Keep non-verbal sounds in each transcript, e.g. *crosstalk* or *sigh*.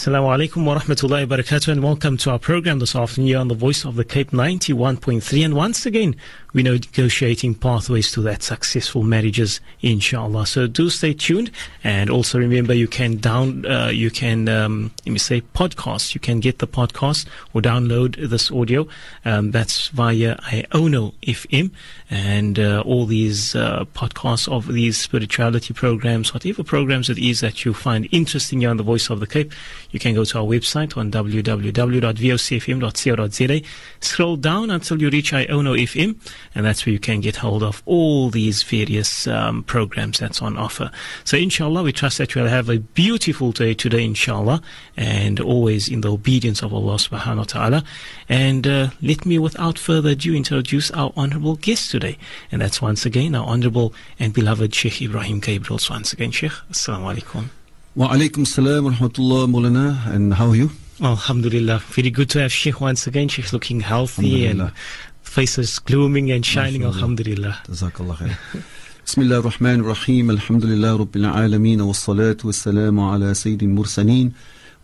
Assalamu alaikum wa rahmatullahi wa barakatuh and welcome to our program this afternoon here on the Voice of the Cape 91.3 and once again we're negotiating pathways to that successful marriages inshallah. So do stay tuned and also remember you can down uh, you can um, let me say podcast. You can get the podcast or download this audio um, that's via Iono FM and uh, all these uh, podcasts of these spirituality programs whatever programs it is that you find interesting here on the Voice of the Cape you can go to our website on www.vocfm.co.za scroll down until you reach Iono FM and that's where you can get hold of all these various um, programs that's on offer. So, inshallah, we trust that you'll have a beautiful day today, inshallah, and always in the obedience of Allah subhanahu wa ta'ala. And uh, let me, without further ado, introduce our honorable guest today, and that's once again our honorable and beloved Sheikh Ebrahim Gabriel. So, once again, Sheikh, assalamu alaikum. Wa alaikum salam wa rahmatullah, Mulana, and how are you? Alhamdulillah. Very good to have Sheikh once again. Sheikh looking healthy and faces glooming and shining alhamdulillah جزاك khair بسم الله الرحمن الرحيم الحمد لله رب العالمين والصلاة والسلام على سيد المرسلين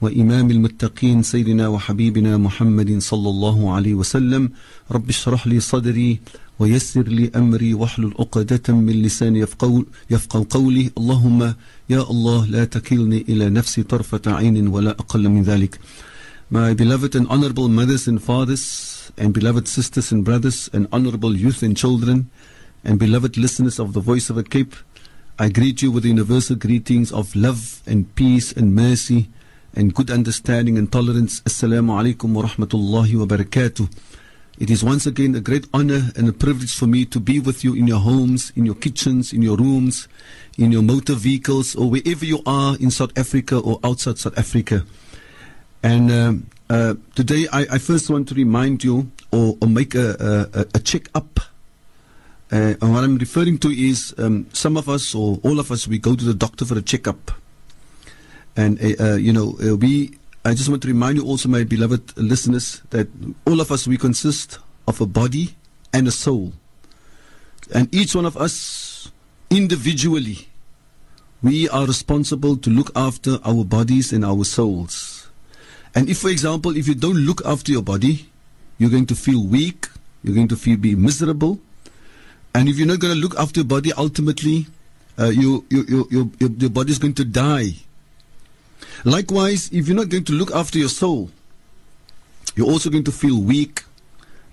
وإمام المتقين سيدنا وحبيبنا محمد صلى الله عليه وسلم رب اشرح لي صدري ويسر لي أمري واحلل عقدة من لساني يفقه, يفقه قولي اللهم يا الله لا تكلني إلى نفسي طرفة عين ولا أقل من ذلك My beloved and honorable mothers and fathers and beloved sisters and brothers, and honorable youth and children, and beloved listeners of the Voice of a Cape, I greet you with the universal greetings of love and peace and mercy and good understanding and tolerance. Assalamu alaikum wa rahmatullahi wa barakatuh. It is once again a great honor and a privilege for me to be with you in your homes, in your kitchens, in your rooms, in your motor vehicles, or wherever you are in South Africa or outside South Africa. And um, uh, today, I, I, first want to remind you or, or make a, a, a check up. Uh, and what I'm referring to is um, some of us or all of us, we go to the doctor for a checkup. And, uh, uh you know, uh, we, I just want to remind you also, my beloved listeners, that all of us, we consist of a body and a soul. And each one of us, individually, we are responsible to look after our bodies and our souls. And if, for example, if you don't look after your body, you're going to feel weak, you're going to feel be miserable. And if you're not going to look after your body, ultimately, uh, you, you, you, your, your, your body is going to die. Likewise, if you're not going to look after your soul, you're also going to feel weak,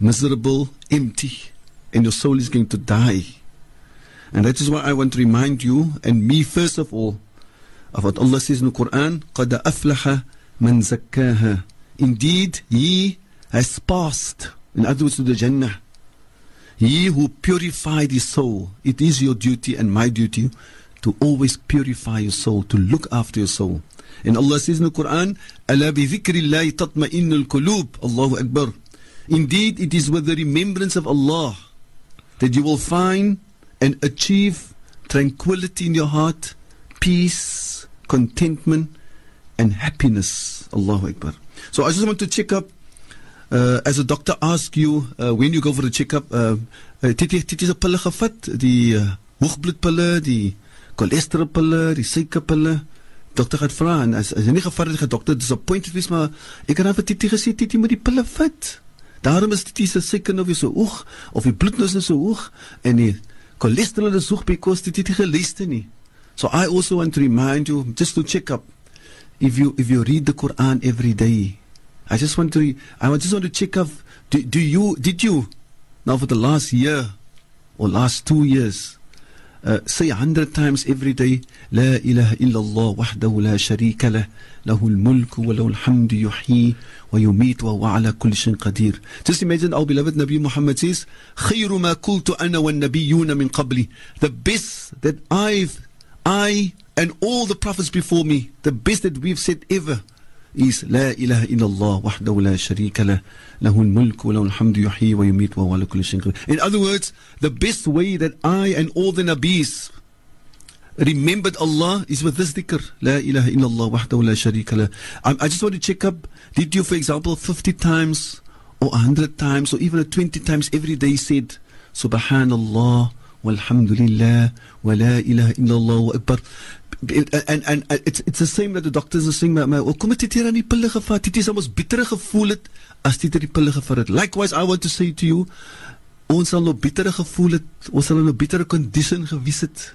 miserable, empty, and your soul is going to die. And that is why I want to remind you, and me first of all, of what Allah says in the Quran, قَدْ أَفْلَحَ man zakkaha. Indeed, he has passed, in other words, to the Jannah. He who purified his soul. It is your duty and my duty to always purify your soul, to look after your soul. And Allah says in the Quran, Allah kulub. Akbar. Indeed, it is with the remembrance of Allah that you will find and achieve tranquility in your heart, peace, contentment, and happiness. Allahu Akbar. So I just want to check up. Uh, as a doctor asks you uh, when you go for a checkup, uh, dit is 'n pille gevat, die uh, hoëbloedpille, die cholesterolpille, die suikerpille. Dokter het vra en as, as jy nie gevat het, gaan dokter disappointed wees, maar ek het dan vir Titi gesê Titi moet die pille vat. Daarom is Titi se suiker nou weer so hoog of die bloed nou is so hoog en die cholesterol is hoog because Titi geluister nie. So I also want to remind you just to check up if you if you read the Quran every day, I just want to I just want to check up. Do, do you did you now for the last year or last two years Uh, say a hundred times every day, لا إله إلا الله وحده لا شريك له له الملك وله الحمد يحيي ويميت وهو على كل شيء قدير. Just imagine our beloved Nabi Muhammad says, خير ما قلت أنا والنبيون من قبلي. The best that I've, I and all the prophets before me, the best that we've said ever, is لا إله إلا الله وحده لا شريك له له الملك وله الحمد يحيي ويميت وهو على كل شيء قدير. In other words, the best way that I and all the Nabis remembered Allah is with this dhikr. لا إله إلا الله وحده لا شريك له. I just want to check up, did you for example 50 times or 100 times or even 20 times every day said Subhanallah والحمد لله ولا إله إلا الله أكبر and and it's it's the same that the doctors are saying maar, maar hoekom het dit hier aan die pille gevat? Dit is ons bittere gevoel het as dit die pille gevat het. Likewise i want to say to you ons sal nog bittere gevoel het ons sal in 'n bittere condition gewees het.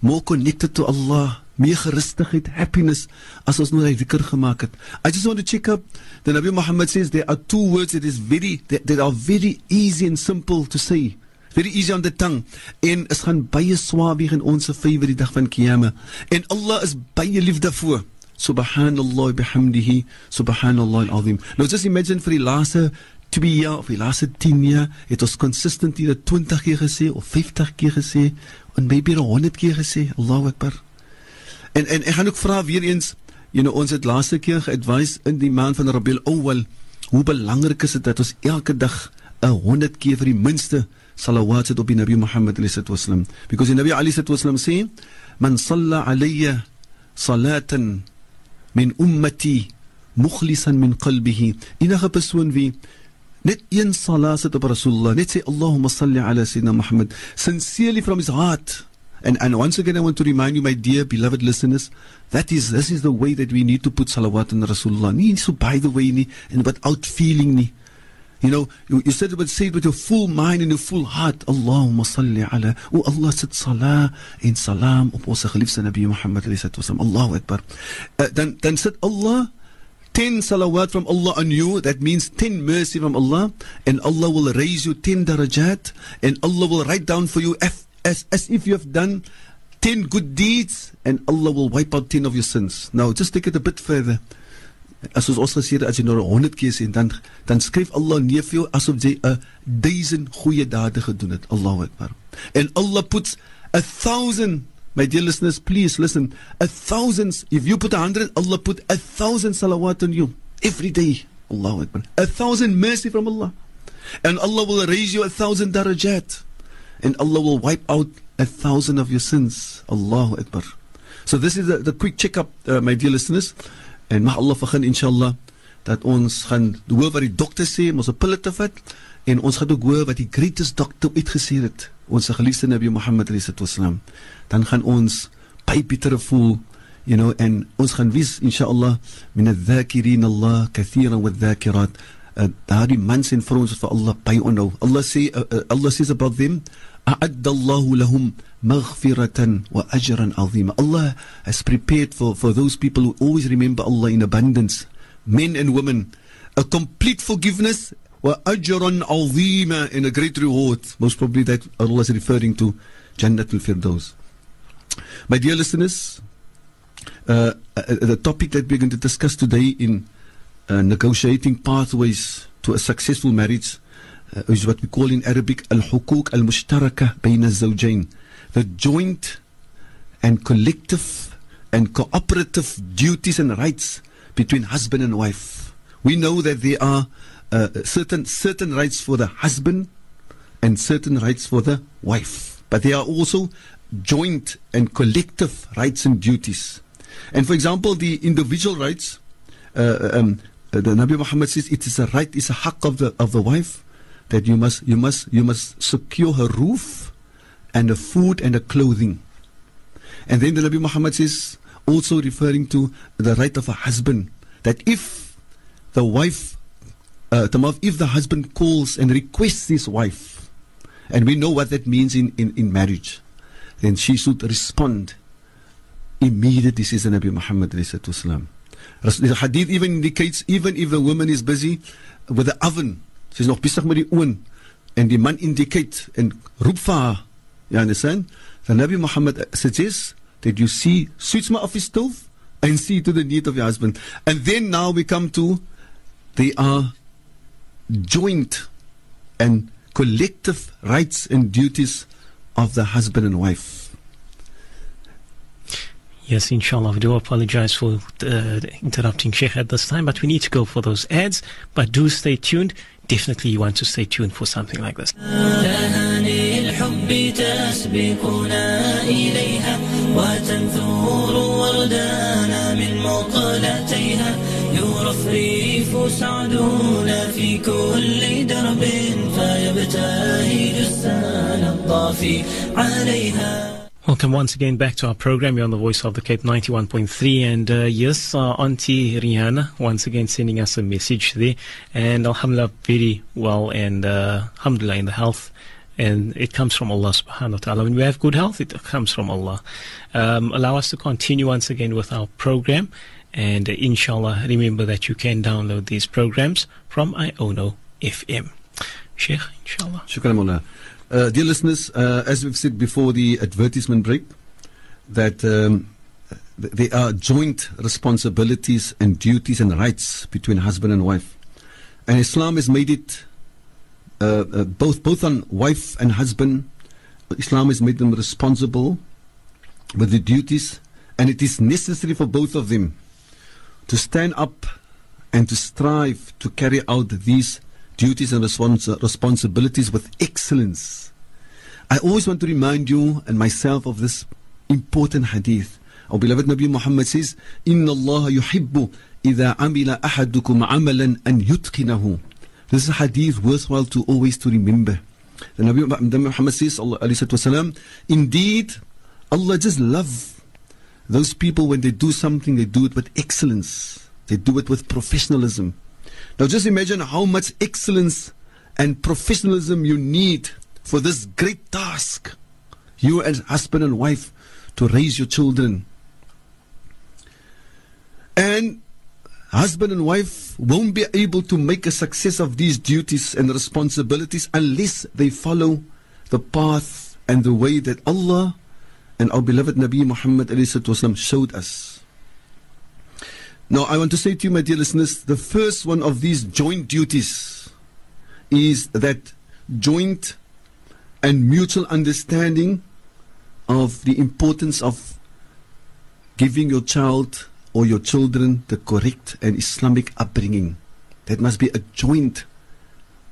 More connected to Allah meer gerustigheid happiness as ons nou dhikr gemaak het. I just want to check up. The nabi muhammad says there are two words that is very that are very easy and simple to say very easy on the tongue en is gaan baie swaar weeg in ons vywe die dag van kiyama en Allah is baie lief daarvoor. Subhanallah bihamdihi subhanallah alazim. Nou just imagine vir die laaste 2 jaar of die laaste 10 jaar het ons consistent hier 20 keer gesê of 50 keer gesê en maybe 100 keer gesê Allahu akbar. En en ek gaan ook vra weer eens you know ons het laaste keer geadvise in die maand van Rabiul Awwal hoe belangrik is dit dat ons elke dag 'n 100 keer vir die minste salawat op die Nabi Muhammad sallam because die Nabi Ali sallam sê man salla alayya salatan min ummati mukhlisan min qalbihi enige persoon wie net een salat het op Rasulullah net sê Allahumma salli ala sayyidina Muhammad sincerely from his heart and and once again I want to remind you my dear beloved listeners that is this is the way that we need to put salawat on Rasulullah nie so by the way nie and without feeling nie You know, you, you said with say it with your full mind and your full heart. Allahumma salli ala. O Allah sit salah en salam op ons geliefde Nabi Muhammad Allahu Akbar. Uh, dan dan sit Allah 10 salawat from Allah on you. That means 10 mercy from Allah. And Allah will raise you 10 darajat. And Allah will write down for you as, as, as if you have done 10 good deeds. And Allah will wipe out 10 of your sins. Now, just take it a bit further. As ons ons gesê het as jy nou 100 keer sê dan dan skryf Allah neer vir jou asof jy 'n 1000 goeie dade gedoen het. Allahu Akbar. And Allah puts a thousand my dear listeners please listen. A thousands if you put a hundred Allah put a thousand salawat on you every day. Allahu Akbar. A thousand mercy from Allah. And Allah will raise you a thousand darajat. And Allah will wipe out a thousand of your sins. Allahu Akbar. So this is the, the quick check up uh, my dear listeners En mag Allah begin inshallah dat ons gaan hoor wat die dokter sê, ons 'n pille te vat en ons gaan ook hoor wat die greatest doctor uitgesê het, ons geliefde Nabi Muhammad sallam. Dan gaan ons baie beter voel, you know, en ons gaan wys inshallah min adh-dhakirin Allah kathiran wadh-dhakirat. Uh, daardie mens en vrouens wat vir Allah baie onhou. Allah sê uh, uh, Allah says about them lahum maghfiratan wa ajran. Allah has prepared for, for those people who always remember Allah in abundance, men and women, a complete forgiveness ajran azima in a great reward. Most probably that Allah is referring to Jannat al-Firdaus. My dear listeners, uh, uh, the topic that we're going to discuss today in uh, negotiating pathways to a successful marriage is what we call in Arabic al-hukuk al-mushtaraka bayna al-zawjayn the joint and collective and cooperative duties and rights between husband and wife. We know that there are uh, certain certain rights for the husband and certain rights for the wife, but there are also joint and collective rights and duties. And for example, the individual rights, uh, um, uh, the Nabi Muhammad says it is a right, it's a haq of the of the wife that you must you must you must secure her roof and the food and the clothing. And then the Nabi Muhammad says, also referring to the right of a husband, that if the wife, uh, if the husband calls and requests his wife, and we know what that means in, in, in marriage, then she should respond immediately, says the Nabi Muhammad. The hadith even indicates, even if the woman is busy with the oven, she's nog besig met die oond, and the man indicate and roep vir haar, You understand? The Nabi Muhammad suggests that you see suitsma of his stove and see to the need of your husband. And then now we come to they are joint and collective rights and duties of the husband and wife. Yes, inshallah. I do apologize for uh, interrupting Sheikh at this time, but we need to go for those ads. But do stay tuned Definitely you want to stay tuned for something like this. الحب تسبقنا إليها وتنثور وردانا من مقلتيها يرفرف سعدنا في كل درب فيبتهج السال الطافي عليها Welcome once again back to our program. You're on the Voice of the Cape 91.3. And uh, yes, uh, Auntie Rihanna once again sending us a message there. And Alhamdulillah, very well. And uh, Alhamdulillah in the health. And it comes from Allah subhanahu wa ta'ala. When we have good health, it comes from Allah. Um, allow us to continue once again with our program. And uh, inshallah, remember that you can download these programs from Iono FM. Sheikh, inshallah. Shukran. Uh, dear listeners, uh, as we've said before the advertisement break, that um, th- there are joint responsibilities and duties and rights between husband and wife. And Islam has made it uh, uh, both, both on wife and husband. Islam has made them responsible with the duties, and it is necessary for both of them to stand up and to strive to carry out these duties and respons- responsibilities with excellence. I always want to remind you and myself of this important hadith. Our beloved Nabi Muhammad says, إِنَّ اللَّهَ يُحِبُّ إِذَا عَمِلَ أَحَدُكُمْ عَمَلًا أَن يُتْقِنَهُ This is a hadith worthwhile to always to remember. The Nabi Muhammad says, والسلام, Indeed, Allah just love those people when they do something, they do it with excellence. They do it with professionalism. Now just imagine how much excellence and professionalism you need for this great task. You as husband and wife to raise your children. And husband and wife won't be able to make a success of these duties and responsibilities unless they follow the path and the way that Allah and our beloved Nabi Muhammad showed us. Now, I want to say to you, my dear listeners, the first one of these joint duties is that joint and mutual understanding of the importance of giving your child or your children the correct and Islamic upbringing. That must be a joint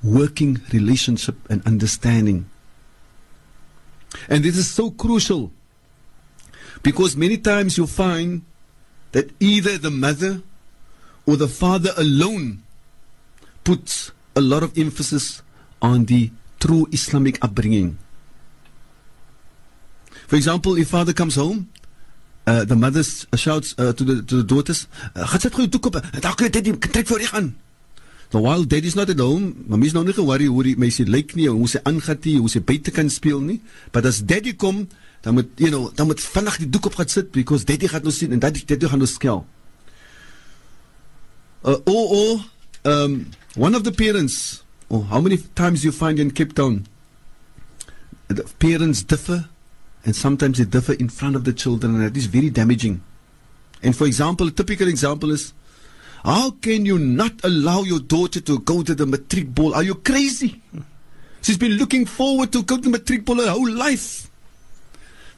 working relationship and understanding. And this is so crucial because many times you find that either the mother or the father alone puts a lot of emphasis on the true Islamic upbringing. For example, if father comes home, uh, the mother shouts uh, to the to the daughters. So while daddy's not at home, mommy's nou nie ge-worry hoe die meisie lyk nie, hoe sy aangaan nie, hoe sy buite kan speel nie, but as daddy kom, dan moet you know, dan moet vinnig die doek op gaan sit because daddy gaan nou sien en daddy daddy gaan nou skel. Uh, or or um, one of the parents, or how many times you find in Cape Town, the parents differ and sometimes they differ in front of the children and that is very damaging. And for example, a typical example is how can you not allow your daughter to go to the matric ball? Are you crazy? She's been looking forward to go to the matric ball her whole life.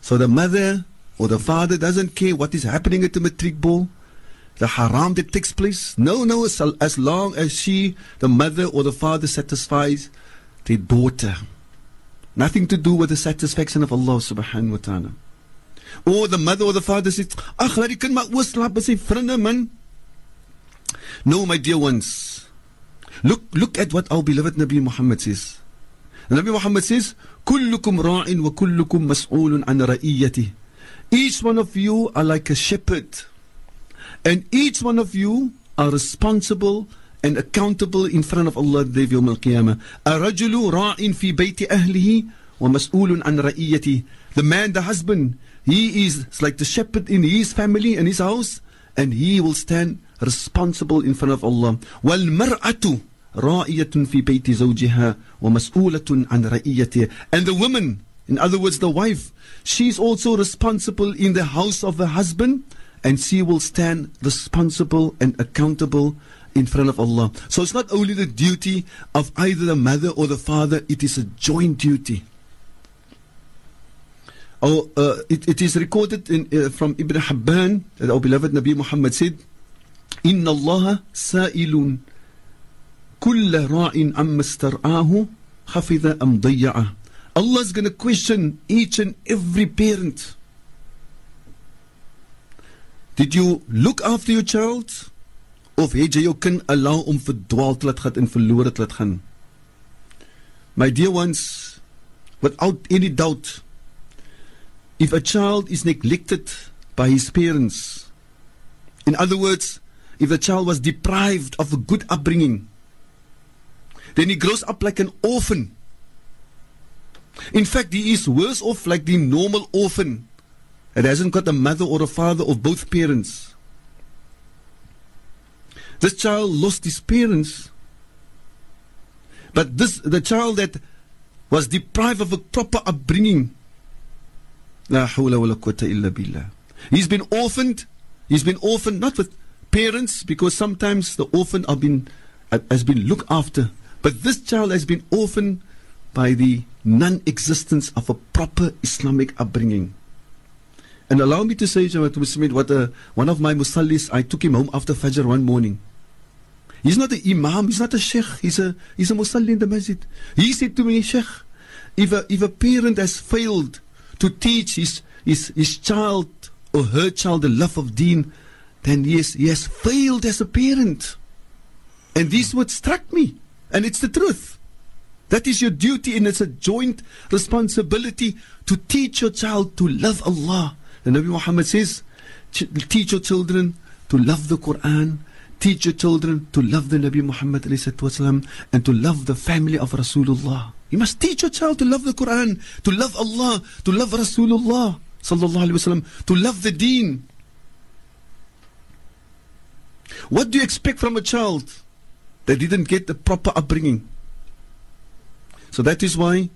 So the mother or the father doesn't care what is happening at the matric ball, the haram that takes place. No, no, as, long as she, the mother or the father, satisfies their daughter. Nothing to do with the satisfaction of Allah subhanahu wa ta'ala. Or the mother or the father says, Ach, laat die kind maar oorslaap by sy vriende, man. No, my dear ones. Look, look at what our beloved Nabi Muhammad says. The Nabi Muhammad says, كلكم راع وكلكم مسؤول عن رئيته. Each one of you are like a shepherd. And each one of you are responsible and accountable in front of Allah the day of Yawm al-Qiyamah. الرجل راع في بيت أهله ومسؤول عن رئيته. The man, the husband, he is like the shepherd in his family and his house and he will stand responsible in front of Allah. وَالْمَرْأَةُ رَائِيَةٌ فِي بَيْتِ زَوْجِهَا ومسؤولة عَنْ رَئِيَّتِهَا And the woman, in other words the wife, she's also responsible in the house of her husband and she will stand responsible and accountable in front of Allah. So it's not only the duty of either the mother or the father, it is a joint duty. Oh, uh, it, it is recorded in, uh, from Ibn Hibban that our beloved Nabi Muhammad said, إن الله سائل كل راع عما استرعاه حفظ أم ضيعه Allah is going to question each and every parent. Did you look after your child? Of het jy jou kind allow om verdwaal te laat gaan en verlore te laat gaan? My dear ones, without any doubt, if a child is neglected by his parents, in other words, if the child was deprived of a good upbringing, then he grows up like an orphan. In fact, he is worse off like the normal orphan that hasn't got a mother or a father or both parents. This child lost his parents, but this the child that was deprived of a proper upbringing. He's been orphaned. He's been orphaned not with parents because sometimes the orphan have been has been looked after, but this child has been orphaned by the non-existence of a proper Islamic upbringing. And allow me to say, Jamaat Muslimin, what a, one of my musallis, I took him home after Fajr one morning. He's not an imam, he's not a sheikh, he's a, he's a musalli in the masjid. He said to me, Sheikh, if a, if a parent has failed to teach his, his, his child or her child the love of deen, then yes, he has failed as a parent. And this what struck me. And it's the truth. That is your duty, and it's a joint responsibility to teach your child to love Allah. The Nabi Muhammad says, teach your children to love the Quran, teach your children to love the Nabi Muhammad والسلام, and to love the family of Rasulullah. You must teach your child to love the Quran, to love Allah, to love Rasulullah, sallallahu alaihi wasallam, to love the deen. What do you expect from a child that didn't get the proper upbringing? So that is why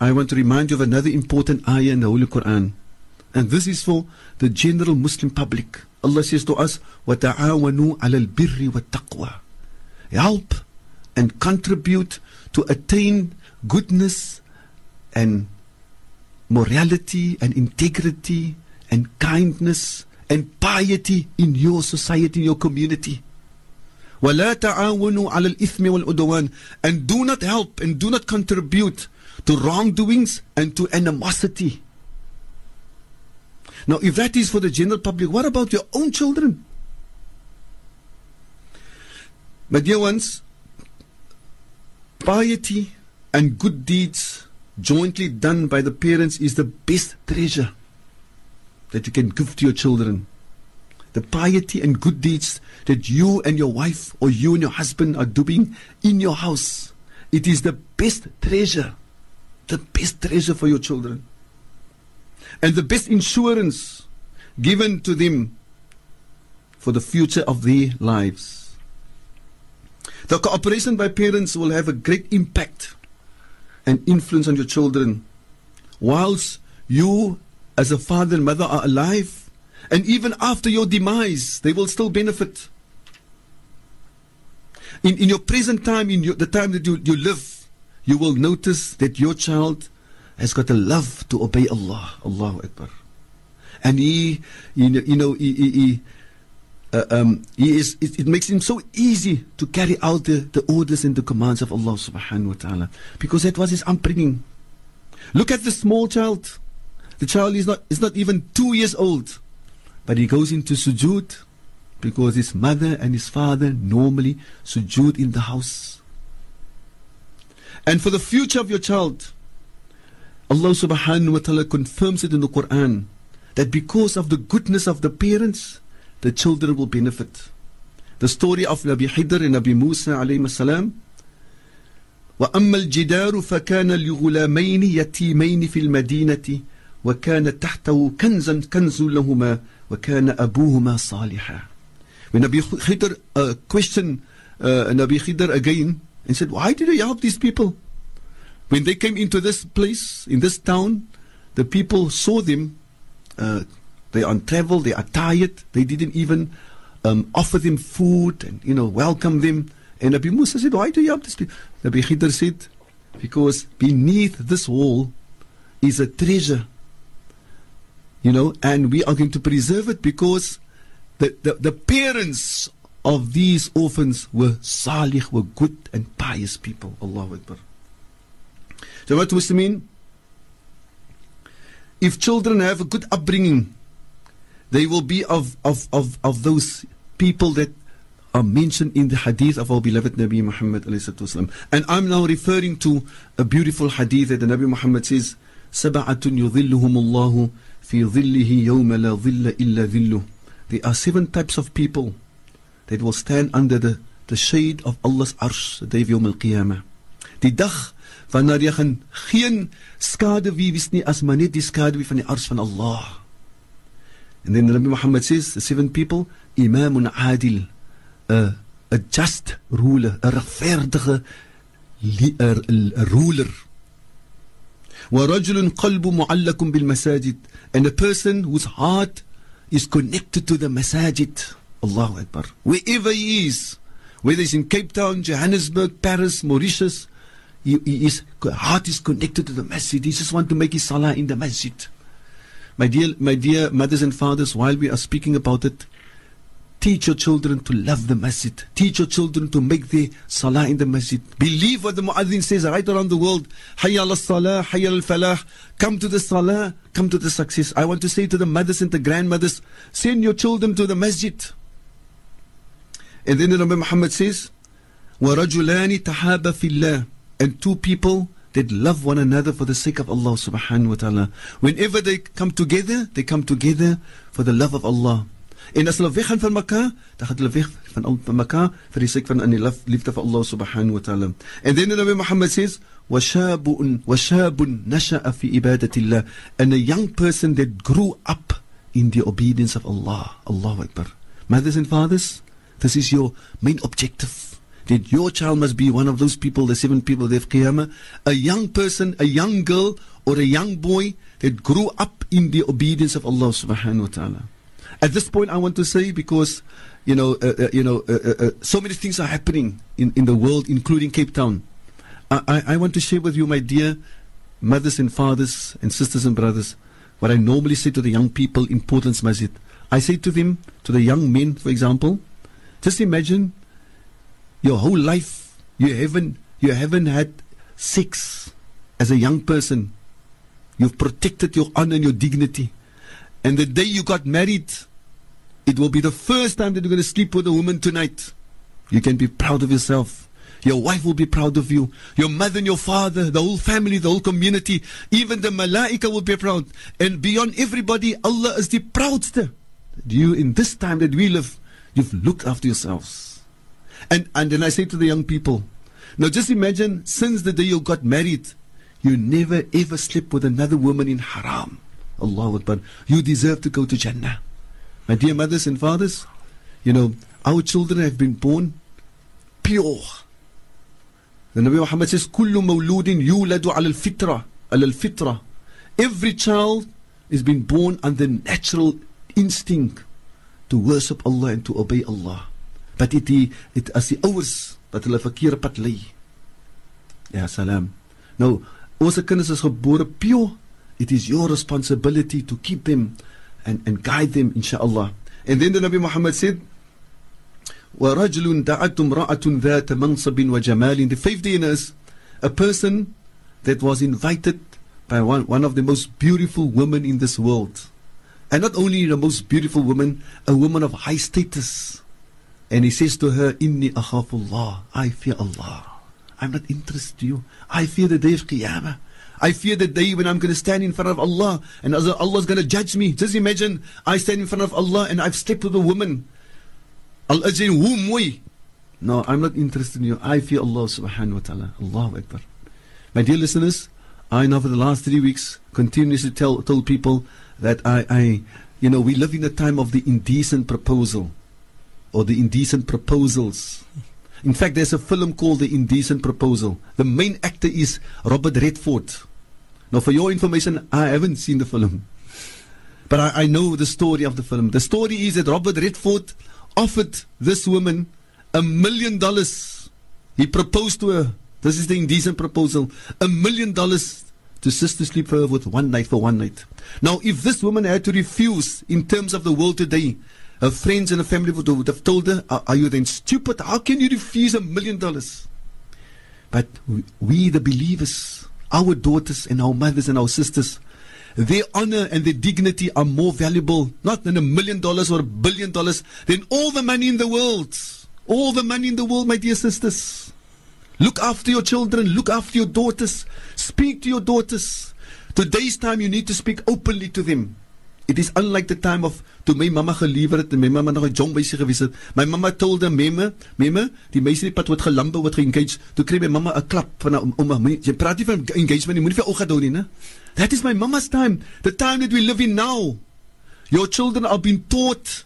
I want to remind you of another important ayah in the Holy Quran. And this is for the general Muslim public. Allah says to us, وَتَعَاوَنُوا عَلَى الْبِرِّ وَالتَّقْوَى Help and contribute to attain goodness and morality and integrity and kindness and piety in your society, in your community. وَلَا تَعَاوَنُوا عَلَى الْإِثْمِ وَالْعُدْوَانِ And do not help and do not contribute to wrongdoings and to animosity. Now, if that is for the general public, what about your own children? My dear ones, piety and good deeds jointly done by the parents is the best treasure that you can give to your children. The piety and good deeds that you and your wife or you and your husband are doing in your house. It is the best treasure, the best treasure for your children. And the best insurance given to them for the future of their lives. The cooperation by parents will have a great impact and influence on your children. Whilst you, as a father and mother, are alive, and even after your demise, they will still benefit. In, in your present time, in your, the time that you, you live, you will notice that your child has got a love to obey Allah. Allahu Akbar. And he, you know, you know he, he, he uh, um, he is, it, it, makes him so easy to carry out the, the orders and the commands of Allah subhanahu wa ta'ala. Because that was his upbringing. Look at the small child. The child is not, is not even two years old. But he goes into sujud because his mother and his father normally sujud in the house. And for the future of your child, Allah subhanahu wa ta'ala confirms it in the Quran that because of the goodness of the parents, the children will benefit. The story of Nabi Khidr and Nabi Musa alayhi salam. وأما الجدار فكان لغلامين يتيمين في المدينة وكان تحته كنزا كنز لهما وكان أبوهما صالحا When Nabi Khidr uh, questioned uh, Nabi Khidr again and said, Why did you help these people? When they came into this place, in this town, the people saw them. Uh, they are on travel, they are tired, they didn't even um, offer them food and, you know, welcome them. And Nabi Musa said, Why do you help these people? Nabi Khidr said, Because beneath this wall is a treasure you know, and we are going to preserve it because the, the, the parents of these orphans were salih, were good and pious people. Allahu Akbar. So what Muslimin, if children have a good upbringing, they will be of, of, of, of those people that are mentioned in the hadith of our beloved Nabi Muhammad and I'm now referring to a beautiful hadith that the Nabi Muhammad says سبعة يظلهم الله fi dhillihi yawma la dhilla illa dhilluh. There are seven types of people that will stand under the, the shade of Allah's arsh the day of Yawm al-Qiyamah. Die dag wanneer jy gaan geen skade wie wys nie as maar net die skade wie van die arsh van Allah. And then Rabbi Muhammad says the seven people imamun adil a a just ruler, 'n regverdige 'n ruler ورجل قلب معلق بالمساجد and a person whose heart is connected to the masajid Allahu Akbar wherever he is whether he's in Cape Town Johannesburg Paris Mauritius he, he, his heart is connected to the masjid he just want to make his salah in the masjid my dear, my dear mothers and fathers, while we are speaking about it, teach your children to love the masjid. Teach your children to make the salah in the masjid. Believe what the muazzin says right around the world. Hayya al salah, hayya al falah. Come to the salah, come to the success. I want to say to the mothers and the grandmothers, send your children to the masjid. And then the Nabi Muhammad says, وَرَجُلَانِ تَحَابَ فِي اللَّهِ And two people that love one another for the sake of Allah subhanahu wa ta'ala. Whenever they come together, they come together for the love of Allah. En as hulle weggaan van mekaar, dan gaan hulle weg van al van mekaar vir die sake van in die liefde vir Allah subhanahu wa ta'ala. And then the Muhammad says, "Washabun washabun nasha'a fi ibadatillah." And a young person that grew up in the obedience of Allah. Allah Akbar. Mothers and fathers, this is your main objective. That your child must be one of those people, the seven people of Qiyamah, a young person, a young girl, or a young boy that grew up in the obedience of Allah subhanahu wa ta'ala. At this point, I want to say because, you know, uh, uh, you know, uh, uh, so many things are happening in, in the world, including Cape Town. I, I, I want to share with you, my dear mothers and fathers and sisters and brothers, what I normally say to the young people in Portland's Masjid. I say to them, to the young men, for example, just imagine your whole life you haven't you haven't had sex as a young person you've protected your honor and your dignity and the day you got married it will be the first time that you're going to sleep with a woman tonight you can be proud of yourself your wife will be proud of you. Your mother and your father, the whole family, the whole community, even the malaika will be proud. And beyond everybody, Allah is the proudest. You, in this time that we live, you've looked after yourselves. And, and then I say to the young people, now just imagine since the day you got married, you never ever slept with another woman in haram. Allah Akbar. You deserve to go to Jannah. My dear mothers and fathers, you know, our children have been born pure. The Nabi Muhammad says, كل مولود يولد على الفطرة على الفطرة. Every child is being born under natural instinct to worship Allah and to obey Allah. wat het die het as die ouers wat hulle verkeerde pad lei. Ja, salam. Nou, ons kinders is gebore pure. It is your responsibility to keep them and and guide them inshallah. And then the Nabi Muhammad said ورجل دعت امرأة ذات منصب وجمال the fifth day is a person that was invited by one, one of the most beautiful women in this world and not only the most beautiful woman a woman of high status And he says to her, Inni akhafullah. I fear Allah. I'm not interested in you. I fear the day of Qiyamah. I fear the day when I'm going to stand in front of Allah and Allah is going to judge me. Just imagine I stand in front of Allah and I've slept with a woman. No, I'm not interested in you. I fear Allah subhanahu wa ta'ala. Allahu Akbar. My dear listeners, I know for the last three weeks continuously tell, told people that I, I, you know, we live in a time of the indecent proposal or the indecent proposals. In fact, there's a film called The Indecent Proposal. The main actor is Robert Redford. Now, for your information, I haven't seen the film. But I, I know the story of the film. The story is that Robert Redford offered this woman a million dollars. He proposed to her. This is the indecent proposal. A million dollars to sister sleep her with one night for one night. Now, if this woman had to refuse in terms of the world today, her friends and her family would, would have told her, are, are, you then stupid? How can you refuse a million dollars? But we, the believers, our daughters and our mothers and our sisters, their honor and their dignity are more valuable, not than a million dollars or a billion dollars, than all the money in the world. All the money in the world, my dear sisters. Look after your children, look after your daughters, speak to your daughters. Today's time, you need to speak openly to them. It is unlike the time of toe my mamma gelewer het en my mamma nog 'n jong meisie gewees het. My mamma told them, "Memme, memme, die meisie het pad wat gelambe wat geengage." Toe kry my mamma 'n klap van 'n ouma. Jy praat nie van engagement nie, moenie vir ou gaan doen nie, né? That is my mama's time, the time that we live in now. Your children are being taught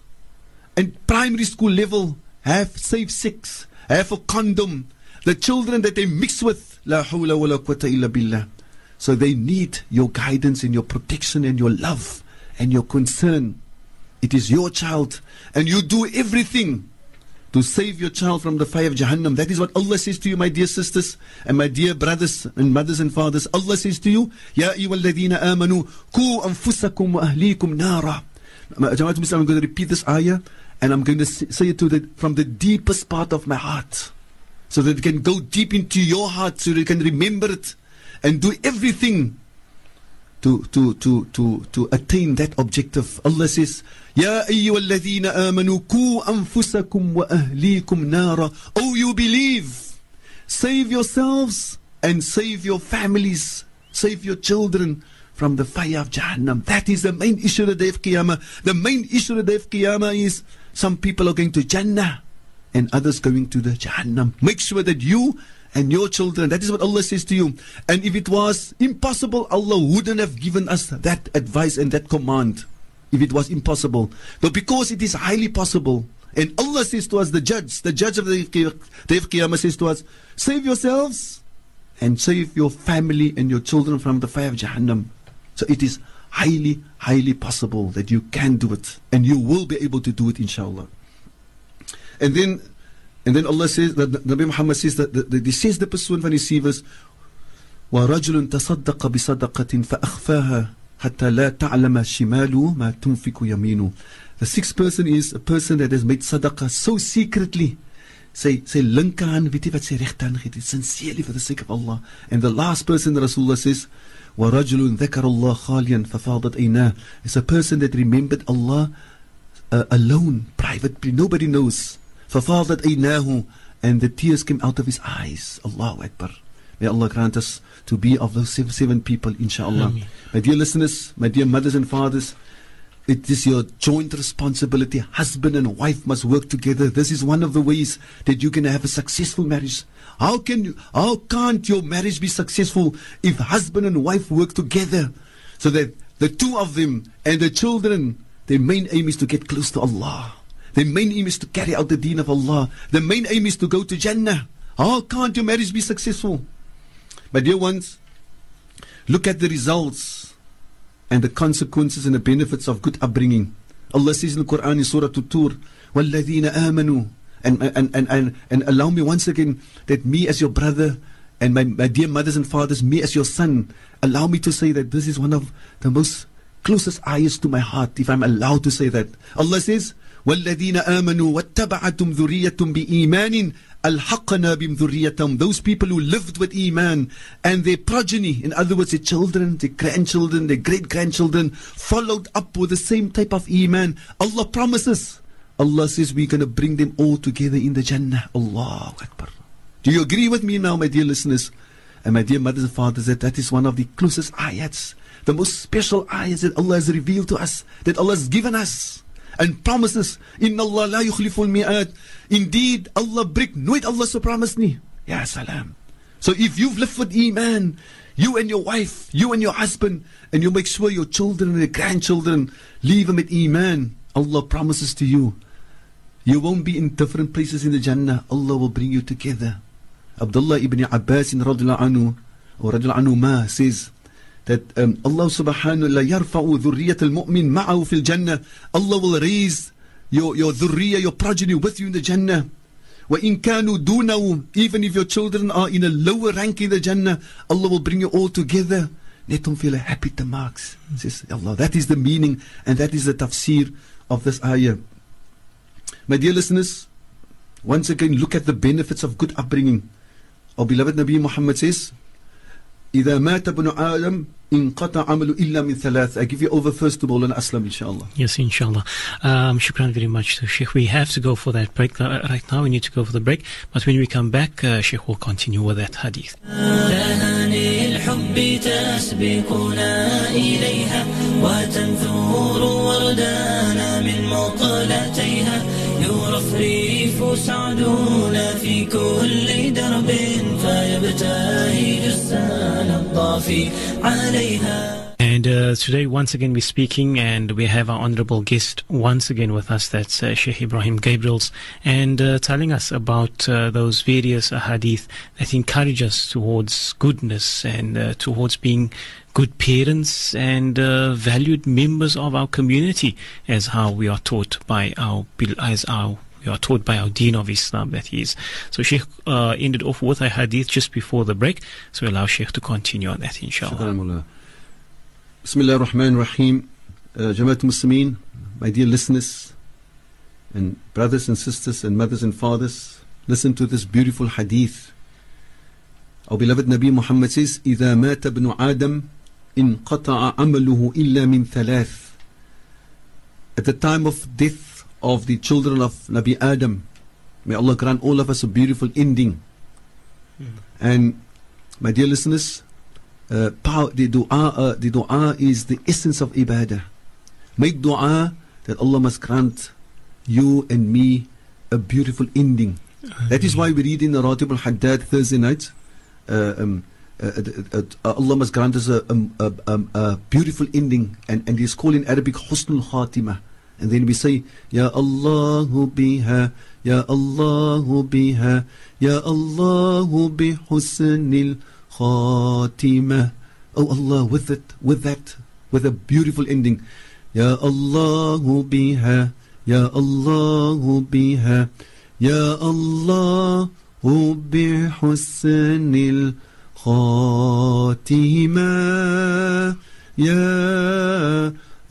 in primary school level have safe sex, have a condom. The children that they mix with, la hawla wa la quwwata illa billah. So they need your guidance and your protection and your love and your concern. It is your child, and you do everything to save your child from the fire of Jahannam. That is what Allah says to you, my dear sisters and my dear brothers and mothers and fathers. Allah says to you, Ya ayyuhalladhina amanu, ku anfusakum wa ahlikum nara. I'm going to repeat this ayah and I'm going to say it to the, from the deepest part of my heart so that it can go deep into your heart so that you can remember it and do everything to, to, to, to, to attain that objective. Allah says, يا أيها الذين آمنوا كوا أنفسكم وأهليكم نارا Oh you believe Save yourselves and save your families Save your children from the fire of Jahannam. That is the main issue of the day of Qiyamah. The main issue of the day of Qiyamah is some people are going to Jannah and others going to the Jahannam. Make sure that you and your children, that is what Allah says to you. And if it was impossible, Allah wouldn't have given us that advice and that command. If it was impossible. But because it is highly possible, and Allah says to us, the judge, the judge of the day of Qiyamah says to us, save yourselves and save your family and your children from the fire of Jahannam. So it is highly, highly possible that you can do it. And you will be able to do it, inshallah. And then and then Allah says that Nabi Muhammad says that the, the, the says the person van die sievers ورجل تصدق بصدقة فأخفاها حتى لا تعلم شماله ما تنفق يمينه The sixth person is a person that has made sadaqah so secretly sy sy linkerhand weet jy wat sy regterhand gee sincerely for the sake of Allah and the last person Rasulullah says ورجل ذكر الله خاليا ففاضت عيناه is a person that remembered Allah uh, alone privately nobody knows ففاضت عيناه and the tears came out of his eyes Allahu Akbar May Allah grant us to be of those seven, seven people, inshallah. Ameen. My dear listeners, my dear mothers and fathers, it is your joint responsibility. Husband and wife must work together. This is one of the ways that you can have a successful marriage. How can you, how can't your marriage be successful if husband and wife work together so that the two of them and the children, their main aim is to get close to Allah. Their main aim is to carry out the deen of Allah. The main aim is to go to Jannah. How can't your marriage be successful? My dear ones, look at the results and the consequences and the benefits of good upbringing. Allah says in the Quran in Surah Tur, وَالَّذِينَ آمَنُوا and, and, and, and, and allow me once again that me as your brother and my, my dear mothers and fathers, me as your son, allow me to say that this is one of the most closest ayahs to my heart, if I'm allowed to say that. Allah says, والذين آمنوا واتبعتم ذريتهم بإيمان ألحقنا بهم ذريتهم those people who lived with Iman and their progeny in other words their children their grandchildren their great grandchildren followed up with the same type of Iman Allah promises Allah says we're going to bring them all together in the Jannah Allah Akbar do you agree with me now my dear listeners and my dear mothers and fathers that that is one of the closest ayats the most special ayats that Allah has revealed to us that Allah has given us and promises in Allah la yukhliful mi'at indeed Allah break nooit Allah se promise nie. Ya salam. So if you've lived with iman you and your wife you and your husband and you make sure your children and your grandchildren live with iman Allah promises to you you won't be in different places in the jannah. Allah will bring you together. Abdullah ibn Abbas in radhiyallahu anhu or radhiyallahu anhu ma says that um, Allah subhanahu wa ta'ala yarfa'u dhurriyat al-mu'min ma'ahu fil jannah Allah will raise your, your dhurriya, your progeny with you in the jannah وَإِن كَانُوا دُونَهُ Even if your children are in a lower rank in the jannah Allah will bring you all together Let them feel happy to marks says Allah that is the meaning and that is the tafsir of this ayah my dear listeners once again look at the benefits of good upbringing our beloved Nabi Muhammad says إذا مات ابن آدم انقطع عمله إلا من ثلاث I give you over first to Maulana Aslam inshallah Yes inshallah um, Shukran very much to Sheikh we have to go for that break uh, right now we need to go for the break but when we come back uh, Sheikh will continue with that hadith بالحب تسبقنا إليها وتنثور وردانا من مقلتيها في كل درب فيبتهج الطافي عليها And uh, today, once again, we're speaking, and we have our honorable guest once again with us. That's uh, Sheikh Ebrahim Gabriels, and uh, telling us about uh, those various hadith that encourage us towards goodness and uh, towards being good parents and uh, valued members of our community, as how we are taught by our as our we are taught by our Deen of Islam that is. So Sheikh uh, ended off with a hadith just before the break. So allow Sheikh to continue on that, inshallah. شكرا مولانا بسم الله الرحمن الرحيم uh, جماعة المسلمين my dear listeners and brothers and sisters and mothers and fathers listen to this beautiful hadith our beloved Nabi Muhammad says إذا مات ابن آدم انقطع عمله إلا من ثلاث at the time of death of the children of Nabi Adam may Allah grant all of us a beautiful ending and my dear listeners uh, the dua, uh, the dua is the essence of ibadah. Make dua that Allah must grant you and me a beautiful ending. That is why we read in the Ratib al-Haddad Thursday night, uh, um, uh, uh, uh, Allah must grant us a, um, a, um, a beautiful ending, and, and it's called in Arabic Husnul Khatimah. And then we say, Ya Allahu biha, Ya Allahu biha, Ya Allahu bi husnil khatimah. Oh Allah, with it, with that, with a beautiful ending. Ya Allahu biha, Ya Allahu biha, Ya Allahu bi husnil khatimah.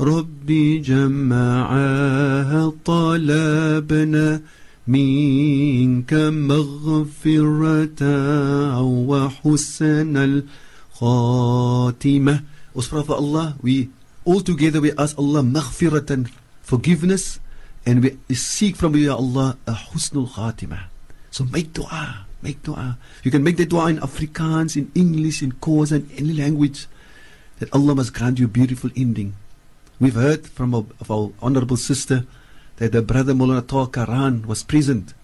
ربي جمعها طلبنا منك مغفرة وحسن الخاتمة Usra for Allah, we all together we ask Allah مغفرة forgiveness, and we seek from you, Allah, a حسن khatimah. So make dua, make dua. You can make the dua in Afrikaans, in English, in Xhosa, in any language. That Allah must grant you a beautiful ending. We've heard from our, of our honorable sister that the brother Mulana Karan was present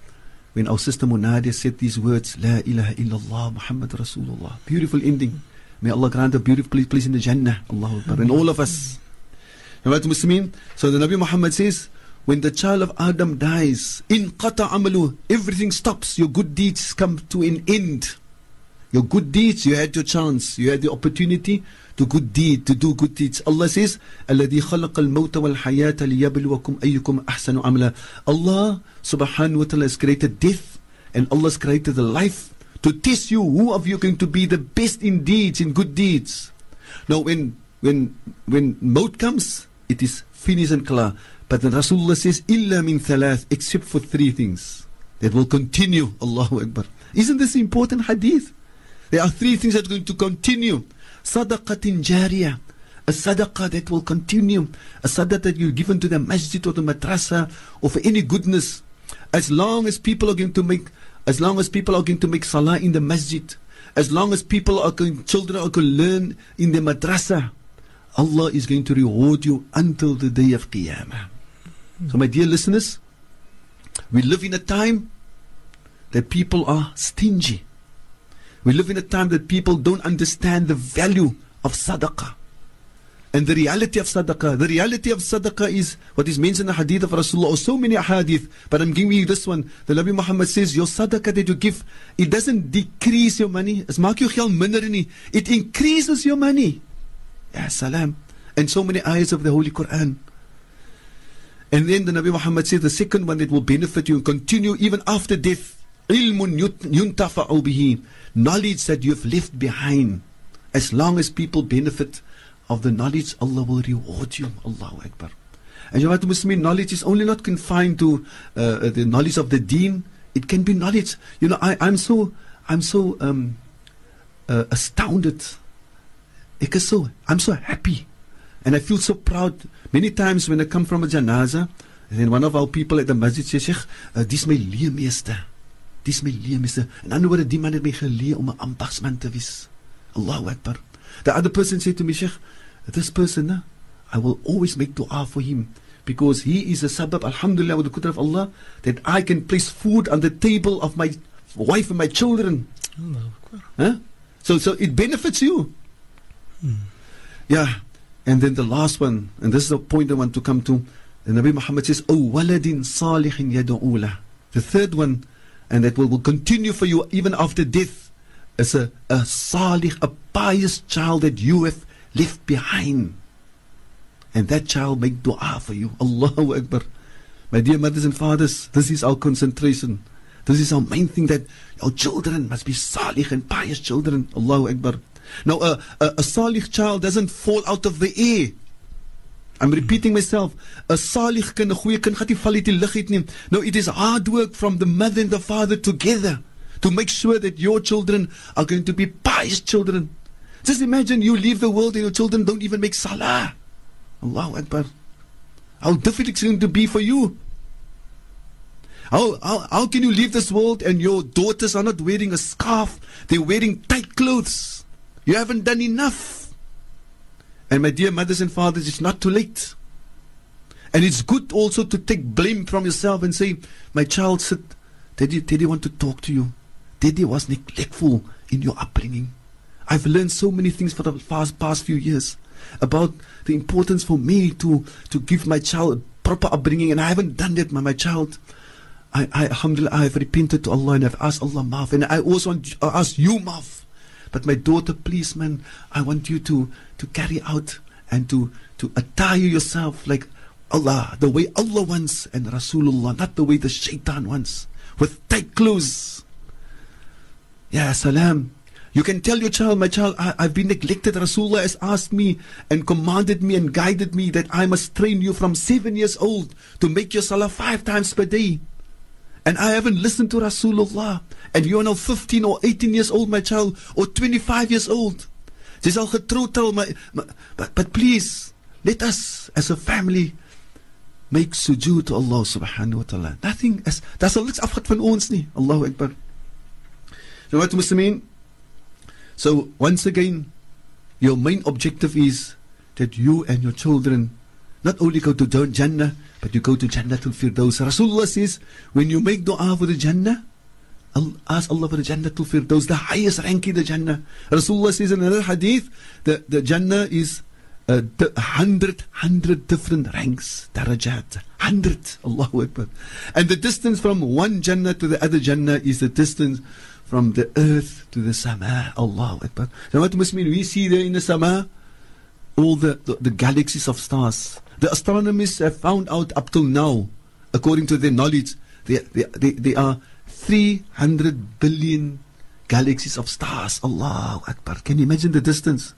when our sister Munadia said these words, La ilaha illallah Muhammad Rasulullah. Beautiful ending. May Allah grant a beautiful place in the Jannah. Allahu Akbar. And all of us. So the Nabi Muhammad says, when the child of Adam dies, in qata amalu, everything stops. Your good deeds come to an end. Your good deeds, you had your chance, you had the opportunity to good deed, to do good deeds. Allah says, الذي خلق الموت والحياة ليبلوكم أيكم أحسن عملا. Allah subhanahu wa ta'ala has created death and Allah has created the life to test you who of you are going to be the best in deeds, in good deeds. Now when when when maut comes, it is finished and clear. But then Rasulullah says, إلا من ثلاث, except for three things that will continue. Allahu Akbar. Isn't this important hadith? There are three things that are going to continue. Sadaqatin jariyah. A sadaqah that will continue. A sadaqah that you've given to the masjid or the madrasa or for any goodness. As long as people are going to make, as long as people are going to make salah in the masjid, as long as people are going, children are going to learn in the madrasa, Allah is going to reward you until the day of Qiyamah. So my dear listeners, we live in a time that people are stingy. We live in a time that people don't understand the value of sadaqah. And the reality of sadaqah, the reality of sadaqah is what is mentioned in the hadith of Rasulullah, or so many hadith, but I'm giving you this one. The Nabi Muhammad says, your sadaqah that you give, it doesn't decrease your money. It maak jou. It increases your money. Ya salam. And so many ayahs of the Holy Quran. And then the Nabi Muhammad says the second one that will benefit you and continue even after death. Knowledge that you have left behind. As long as people benefit of the knowledge, Allah will reward you. Allahu Akbar. And Jamaat Muslimin, knowledge is only not confined to uh, the knowledge of the deen. It can be knowledge. You know, I, I'm so, I'm so um, uh, astounded. I'm so happy. And I feel so proud. Many times when I come from a and then one of our people at the masjid says, Sheikh, uh, dis my leermeester. Dis my leermeester. In ander woorde, die man het my geleer om 'n ambagsman te wees. Allahu Akbar. The other person said to me, Sheikh, this person, I will always make dua for him because he is a sabab, alhamdulillah, with the qudra of Allah, that I can place food on the table of my wife and my children. Huh? So, so it benefits you. Hmm. Yeah. And then the last one, and this is the point I want to come to. The Nabi Muhammad says, Oh, waladin salihin yadu'ula. The third one, and that will, will continue for you even after death, is a, a salih, a pious child that you have left behind. And that child make dua for you. Allahu Akbar. My dear mothers and fathers, this is our concentration. This is our main thing that our children must be salih and pious children. Allahu Akbar. Now, a, a, a salih child doesn't fall out of the air. I'm repeating myself. A salih kind, 'n goeie kind gaan nie val die uit. No, it is hard work from the mother and the father together to make sure that your children are going to be pious children. Just imagine you leave the world and your children don't even make salah. Allahu Akbar. How difficult it's going to be for you. How, how, how can you leave this world and your daughters are not wearing a scarf? They're wearing tight clothes. You haven't done enough. And my dear mothers and fathers, it's not too late. And it's good also to take blame from yourself and say, My child said, Daddy, Daddy want to talk to you. Daddy was neglectful in your upbringing. I've learned so many things for the past, past few years about the importance for me to, to give my child proper upbringing, and I haven't done that, my, my child. I, I, alhamdulillah, I have repented to Allah and I've asked Allah maaf, and I also ask you maaf. But my daughter, please, man, I want you to, to carry out and to, to attire yourself like Allah, the way Allah wants, and Rasulullah, not the way the shaitan wants, with tight clothes. Ya salam. You can tell your child, my child, I, have been neglected. Rasulullah has asked me and commanded me and guided me that I must train you from seven years old to make your salah five times per day. And I haven't listened to Rasulullah. And you are now 15 or 18 years old, my child, or 25 years old. Dis al al, my, my, but, but please, let us as a family make sujood to Allah subhanahu wa ta'ala. Nothing, as, daar sal niks afgat van ons nie. Allahu Akbar. So what Muslimin? So once again, your main objective is that you and your children not only go to Jannah, but you go to Jannah to Firdaus. Rasulullah says, when you make dua for the Jannah, ask Allah for the Jannah to Firdaus, the highest rank in the Jannah. Rasulullah says in another hadith, the, the Jannah is uh, hundred, hundred different ranks, darajat, hundred, Allahu Akbar. And the distance from one Jannah to the other Jannah is the distance from the earth to the sama, Allahu Akbar. So what mean? We see there in the sama all the, the, the galaxies of stars. The astronomers have found out up till now, according to their knowledge, there, are 300 billion galaxies of stars. Allahu Akbar. Can you imagine the distance?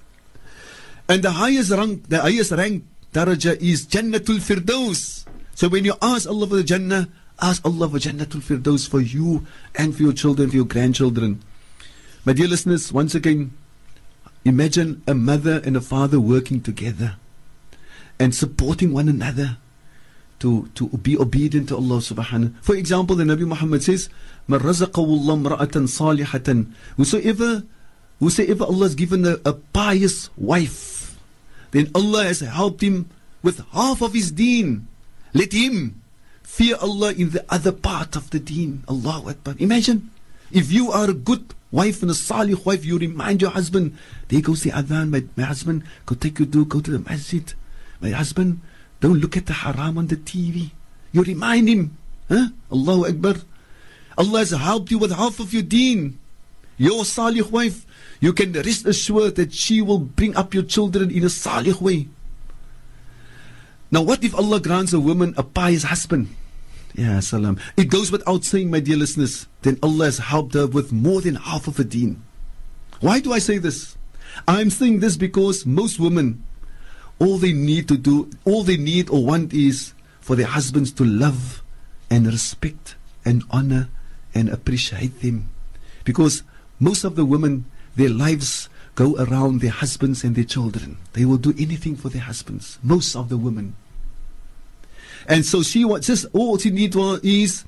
And the highest rank, the highest rank daraja is Jannatul Firdaus. So when you ask Allah for the Jannah, ask Allah for Jannatul Firdaus for you and for your children, for your grandchildren. My dear listeners, once again, imagine a mother and a father working together and supporting one another to, to be obedient to Allah subhanahu. For example, the Nabi Muhammad says, مَنْ رَزَقَهُ اللَّهُ مْرَأَةً صَالِحَةً Whosoever, whosoever Allah has given a, a pious wife, then Allah has helped him with half of his deen. Let him fear Allah in the other part of the deen. Allahu Akbar. Imagine, if you are a good wife and a salih wife, you remind your husband, there goes the adhan, my, my husband, go take your do, go to the masjid. My husband, don't look at the haram on the TV. You remind him. Huh? Allahu Akbar. Allah has helped you with half of your deen. Your salih wife, you can rest assured that she will bring up your children in a salih way. Now, what if Allah grants a woman a pious husband? Yeah, salam. It goes without saying, my dear listeners, then Allah has helped her with more than half of her deen. Why do I say this? I'm saying this because most women, all they need to do, all they need or want is for their husbands to love and respect and honor and appreciate them. Because most of the women, their lives go around their husbands and their children. They will do anything for their husbands. Most of the women. And so she wants just all she needs is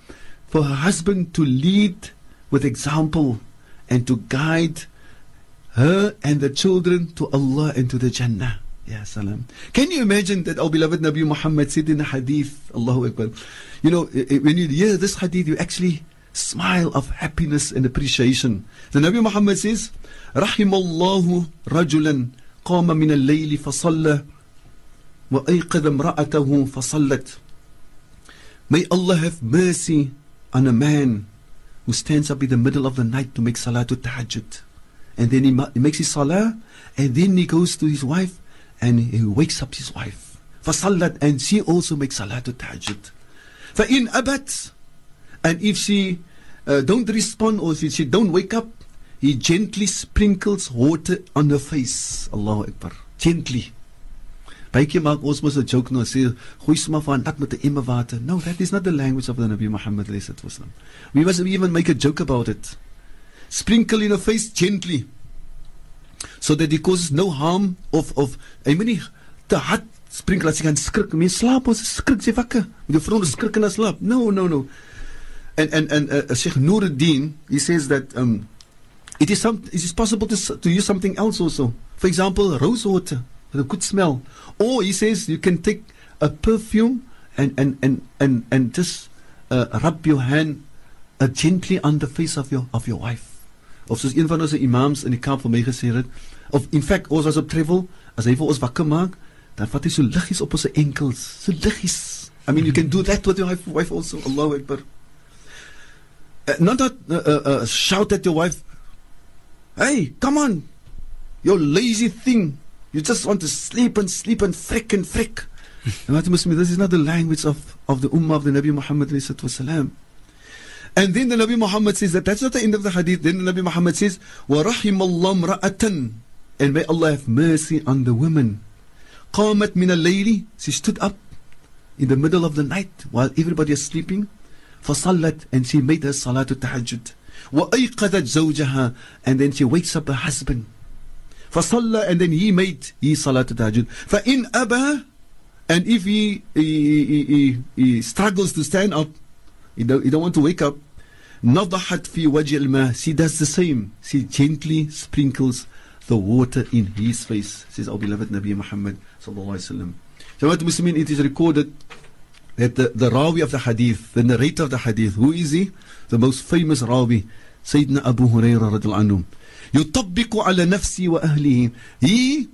for her husband to lead with example and to guide her and the children to Allah and to the Jannah. Yeah, salam. Can you imagine that our beloved Nabi Muhammad said in a hadith, Allahu Akbar, you know, when you hear this hadith, you actually smile of happiness and appreciation. The Nabi Muhammad says, Rahimallahu rajulan qama min al-layli fasalla wa ayqadha imra'atahu fasallat. May Allah have mercy on a man who stands up in the middle of the night to make salah to tahajjud. And then he, ma- he makes his salah, and then he goes to his wife and he wakes up his wife. فصلت and she also makes salah to tahajjud. فإن أبت and if she uh, don't respond or if she don't wake up, he gently sprinkles water on her face. Allahu Akbar. Gently. Baie keer maak ons mos 'n joke nou sê gooi sommer van dat met 'n emmer water. No, that is not the language of the Nabi Muhammad sallallahu We must even make a joke about it. Sprinkle in her face gently. So that it causes no harm of of I mean te hard sprinkle as jy kan skrik. Mens slaap ons skrik jy wakker. Met jou vrou skrik haar slaap. No, no, no. And and and uh, Sheikh Nuruddin he says that um it is some it is possible to to use something else also. For example, rose water with a good smell. Or he says you can take a perfume and and and and, and just uh, rub your hand uh, gently on the face of your of your wife of soos een van ons imams in die kamp vir my gesê het, of in feite ons was op travel, as hy vir ons wakker maak, dan vat hy so liggies op ons enkels, so liggies. I mean you can do that with your wife also. Allahu Akbar. Uh, not that uh, uh, uh, shout at your wife, "Hey, come on. You lazy thing. You just want to sleep and sleep and frick and frick." *laughs* and must Muslim, this is not the language of, of the Ummah of the Nabi Muhammad. And then the Nabi Muhammad says that that's not the end of the hadith. Then the Nabi Muhammad says, وَرَحِمَ اللَّهُ رَأَةً And may Allah have mercy on the women. قَامَتْ مِنَ اللَّيْلِ She stood up in the middle of the night while everybody is sleeping. فَصَلَّتْ And she made her salah to tahajjud. وَأَيْقَذَتْ زَوْجَهَا And then she wakes up her husband. فصلى and then he made his salat tahajjud فإن أبى and if he, he, he, he, struggles to stand up he don't, he don't want to wake up نضحت في وجه الماء she does the same she gently sprinkles the water in his face says our beloved Nabi Muhammad sallallahu alaihi wasallam Jamaat Muslimin it is recorded that the, the Rawi of the Hadith the narrator of the Hadith who is he the most famous Rawi Sayyidina Abu Hurairah radiallahu anhu يطبق على نفسه وأهله he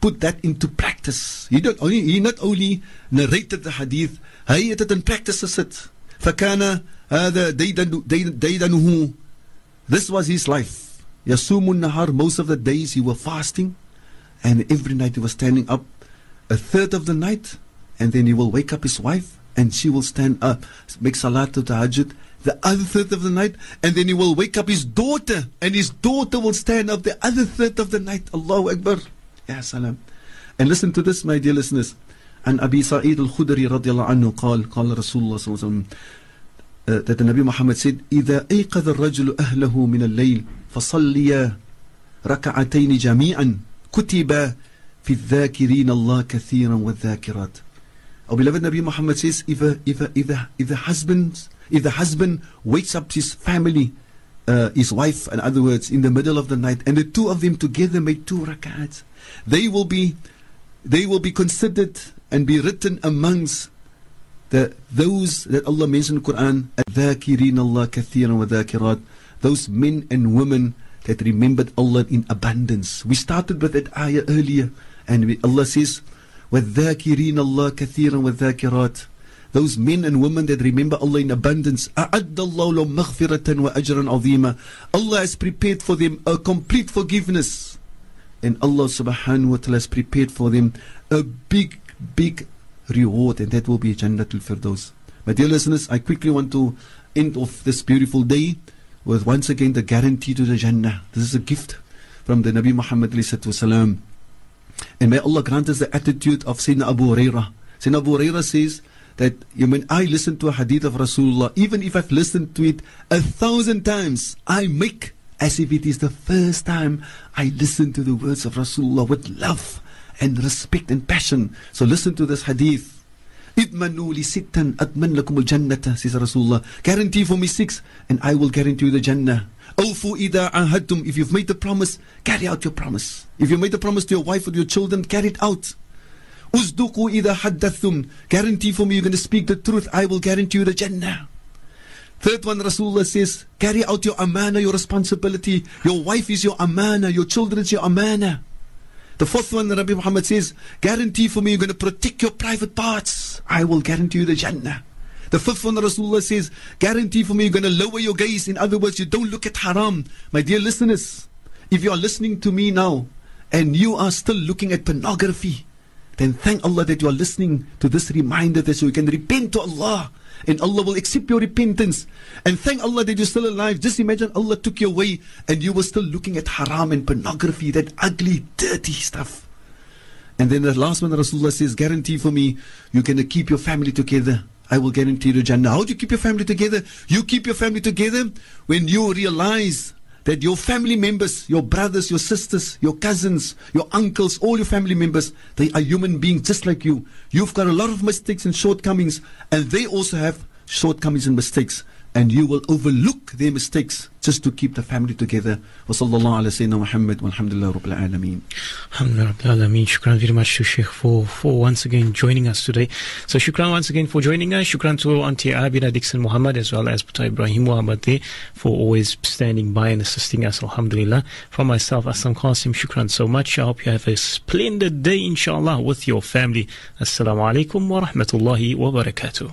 put that into practice he not only he not only narrated the hadith he het dit in practice it فكان هذا ديدن ديدنه this was his life يصوم النهار most of the days he was fasting and every night he was standing up a third of the night and then he will wake up his wife and she will stand up make salat to tahajjud the other third of the night, and then he will wake up his daughter, and his daughter will stand up the other third of the night. Allahu Akbar. Ya salam. And listen to this, my dear listeners. And Abi Sa'id al-Khudri radiallahu anhu قال قال رسول الله صلى الله عليه وسلم uh, that the Nabi Muhammad said إذا أيقظ الرجل أهله من الليل فصليا ركعتين جميعا كتب في الذاكرين الله كثيرا والذاكرات Our beloved Nabi Muhammad says if a, if a, if a, if the husbands if the husband wakes up his family, uh, his wife, in other words, in the middle of the night, and the two of them together make two rak'ats, they will be, they will be considered and be written amongst the those that Allah mentioned in the Quran, الذاكرين الله كثيرا وذاكرات, those men and women that remembered Allah in abundance. We started with that ayah earlier, and we, Allah says, وَالذَّاكِرِينَ اللَّهَ كَثِيرًا وَالذَّاكِرَاتِ those men and women that remember Allah in abundance. أَعَدَّ اللَّهُ لَهُمْ مَغْفِرَةً وَأَجْرًا عَظِيمًا Allah has prepared for them a complete forgiveness. And Allah subhanahu wa ta'ala has prepared for them a big, big reward, and that will be Jannatul Firdaus. My dear listeners, I quickly want to end off this beautiful day with once again the guarantee to the Jannah. This is a gift from the Nabi Muhammad wasalam. And may Allah grant us the attitude of Sayyidina Abu Hurairah. Sayyidina Abu Hurairah says, that mean I listen to a hadith of Rasulullah, even if I've listened to it a thousand times, I make as if it is the first time I listen to the words of Rasulullah with love and respect and passion. So listen to this hadith. Idmanu li sittan adman lakum al jannata, says Rasulullah. Guarantee for me six, and I will guarantee you the Jannah. Awfu ida ahadtum. If you've made the promise, carry out your promise. If you made the promise to your wife or your children, carry it out. Uzduku ida haddathum. Guarantee for me you're going to speak the truth. I will guarantee you the Jannah. Third one, Rasulullah says, carry out your amana, your responsibility. Your wife is your amana, your children is your amana. The fourth one, Nabi Muhammad says, guarantee for me you're going to protect your private parts. I will guarantee you the Jannah. The fifth one, Rasulullah says, guarantee for me you're going to lower your gaze. In other words, you don't look at haram. My dear listeners, if you are listening to me now and you are still looking at pornography, then thank Allah that you are listening to this reminder that so you can repent to Allah and Allah will accept your repentance. And thank Allah that you're still alive. Just imagine Allah took you away and you were still looking at haram and pornography, that ugly, dirty stuff. And then the last one, Rasulullah says, guarantee for me, you're going to keep your family together. I will guarantee you Jannah. How do you keep your family together? You keep your family together when you realize that your family members, your brothers, your sisters, your cousins, your uncles, all your family members, they are human beings just like you. You've got a lot of mistakes and shortcomings, and they also have shortcomings and mistakes and you will overlook their mistakes just to keep the family together. وصلى الله على سيدنا محمد والحمد لله رب العالمين. Alhamdulillah, Shukran very much to Sheikh for, for once again joining us today. So Shukran once again for joining us. Shukran to Auntie Abida Dixon Muhammad as well as Putai Ibrahim Muhammad there for always standing by and assisting us. Alhamdulillah. From myself, Aslam Qasim, Shukran so much. I hope you have a splendid day inshallah with your family. Assalamu alaikum wa rahmatullahi wa barakatuh.